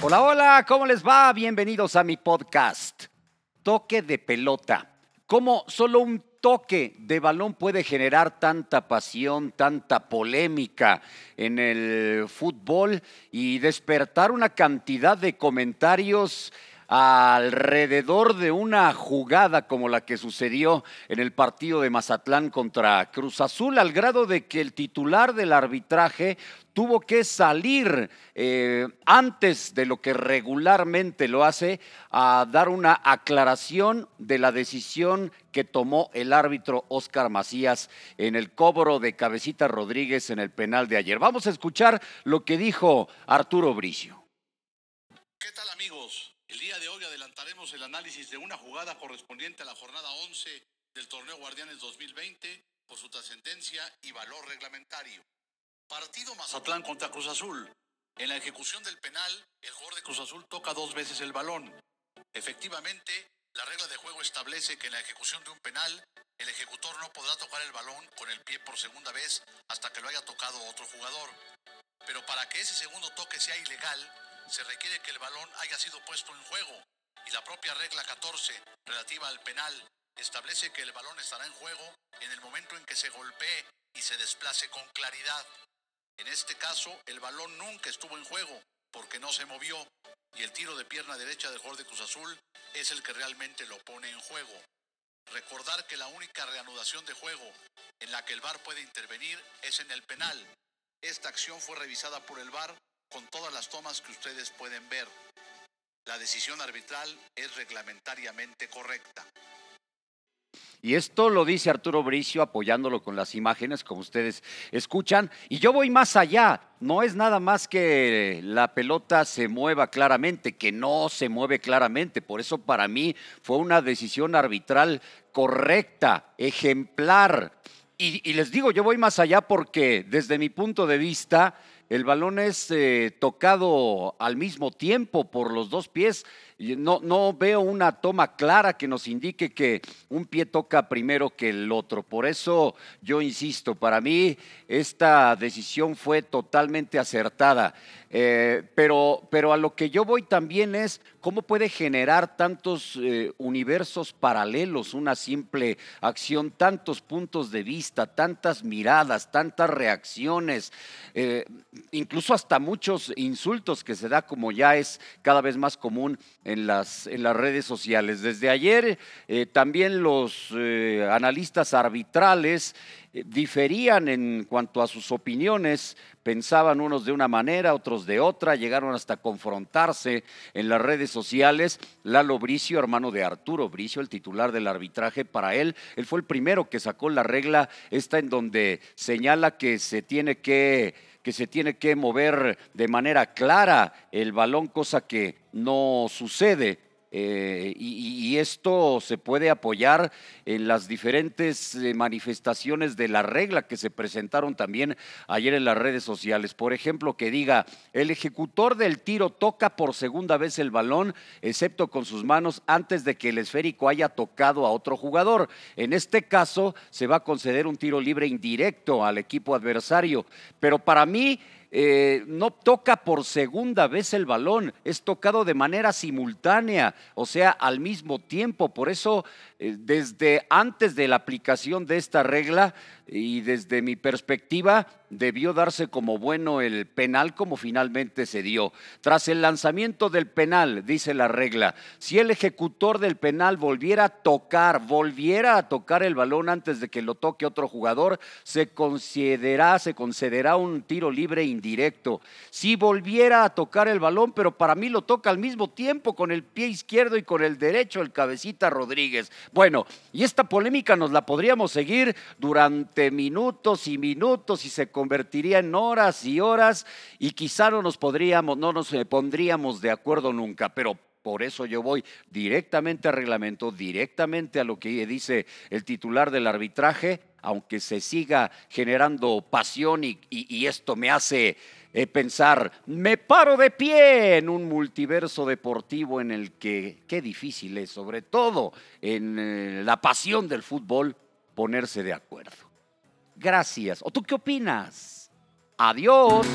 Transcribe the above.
Hola, hola, ¿cómo les va? Bienvenidos a mi podcast. Toque de pelota. ¿Cómo solo un toque de balón puede generar tanta pasión, tanta polémica en el fútbol y despertar una cantidad de comentarios alrededor de una jugada como la que sucedió en el partido de Mazatlán contra Cruz Azul, al grado de que el titular del arbitraje tuvo que salir eh, antes de lo que regularmente lo hace a dar una aclaración de la decisión que tomó el árbitro Oscar Macías en el cobro de Cabecita Rodríguez en el penal de ayer. Vamos a escuchar lo que dijo Arturo Bricio. ¿Qué tal amigos? El día de hoy adelantaremos el análisis de una jugada correspondiente a la jornada 11 del torneo Guardianes 2020 por su trascendencia y valor reglamentario. Partido Mazatlán contra Cruz Azul. En la ejecución del penal, el jugador de Cruz Azul toca dos veces el balón. Efectivamente, la regla de juego establece que en la ejecución de un penal, el ejecutor no podrá tocar el balón con el pie por segunda vez hasta que lo haya tocado otro jugador. Pero para que ese segundo toque sea ilegal, se requiere que el balón haya sido puesto en juego y la propia regla 14 relativa al penal establece que el balón estará en juego en el momento en que se golpee y se desplace con claridad. En este caso, el balón nunca estuvo en juego porque no se movió y el tiro de pierna derecha del jugador de Cruz Azul es el que realmente lo pone en juego. Recordar que la única reanudación de juego en la que el VAR puede intervenir es en el penal. Esta acción fue revisada por el VAR con todas las tomas que ustedes pueden ver. La decisión arbitral es reglamentariamente correcta. Y esto lo dice Arturo Bricio apoyándolo con las imágenes, como ustedes escuchan. Y yo voy más allá. No es nada más que la pelota se mueva claramente, que no se mueve claramente. Por eso para mí fue una decisión arbitral correcta, ejemplar. Y, y les digo, yo voy más allá porque desde mi punto de vista el balón es eh, tocado al mismo tiempo por los dos pies. No, veo una toma clara que nos indique que un pie toca primero que el otro. Por eso yo insisto, para mí esta decisión fue totalmente acertada. Eh, pero, pero a lo que yo voy también es cómo puede generar tantos eh, universos paralelos una simple acción, tantos puntos de vista, tantas miradas, tantas reacciones, eh, incluso hasta muchos insultos que se da como ya es cada vez más común en las, en las redes sociales. Desde ayer también los analistas arbitrales diferían en cuanto a sus opiniones, pensaban unos de una manera, otros de otra, llegaron hasta confrontarse en las redes sociales. Lalo Bricio, hermano de Arturo Bricio, el titular del arbitraje, para él, él fue el primero que sacó la regla esta en donde señala que se tiene que que se tiene que mover de manera clara el balón, cosa que no sucede eh, y, esto se puede apoyar en las diferentes eh, manifestaciones de la regla que se presentaron también ayer en las redes sociales. Por ejemplo, que diga, el ejecutor del tiro toca por segunda vez el balón, excepto con sus manos, antes de que el esférico haya tocado a otro jugador. En este caso, se va a conceder un tiro libre indirecto al equipo adversario. Pero para mí, eh, no toca por segunda vez el balón, es tocado de manera simultánea, o sea, al mismo tiempo. Por eso, eh, desde antes de la aplicación de esta regla y desde mi perspectiva, debió darse como bueno el penal como finalmente se dio. Tras el lanzamiento del penal, dice la regla, si el ejecutor del penal volviera a tocar, volviera a tocar el balón antes de que lo toque otro jugador, se considerará, se concederá un tiro libre indirecto. Si volviera a tocar el balón, pero para mí lo toca al mismo tiempo con el pie izquierdo y con el derecho el cabecita Rodríguez. Bueno, y esta polémica nos la podríamos seguir durante minutos y minutos y se convertiría en horas y horas y quizá no nos podríamos, no nos eh, pondríamos de acuerdo nunca, pero por eso yo voy directamente al reglamento, directamente a lo que dice el titular del arbitraje, aunque se siga generando pasión y, esto me hace eh, pensar, me paro de pie en un multiverso deportivo en el que, qué difícil es, sobre todo en eh, la pasión del fútbol, ponerse de acuerdo. Gracias. ¿O tú qué opinas? Adiós.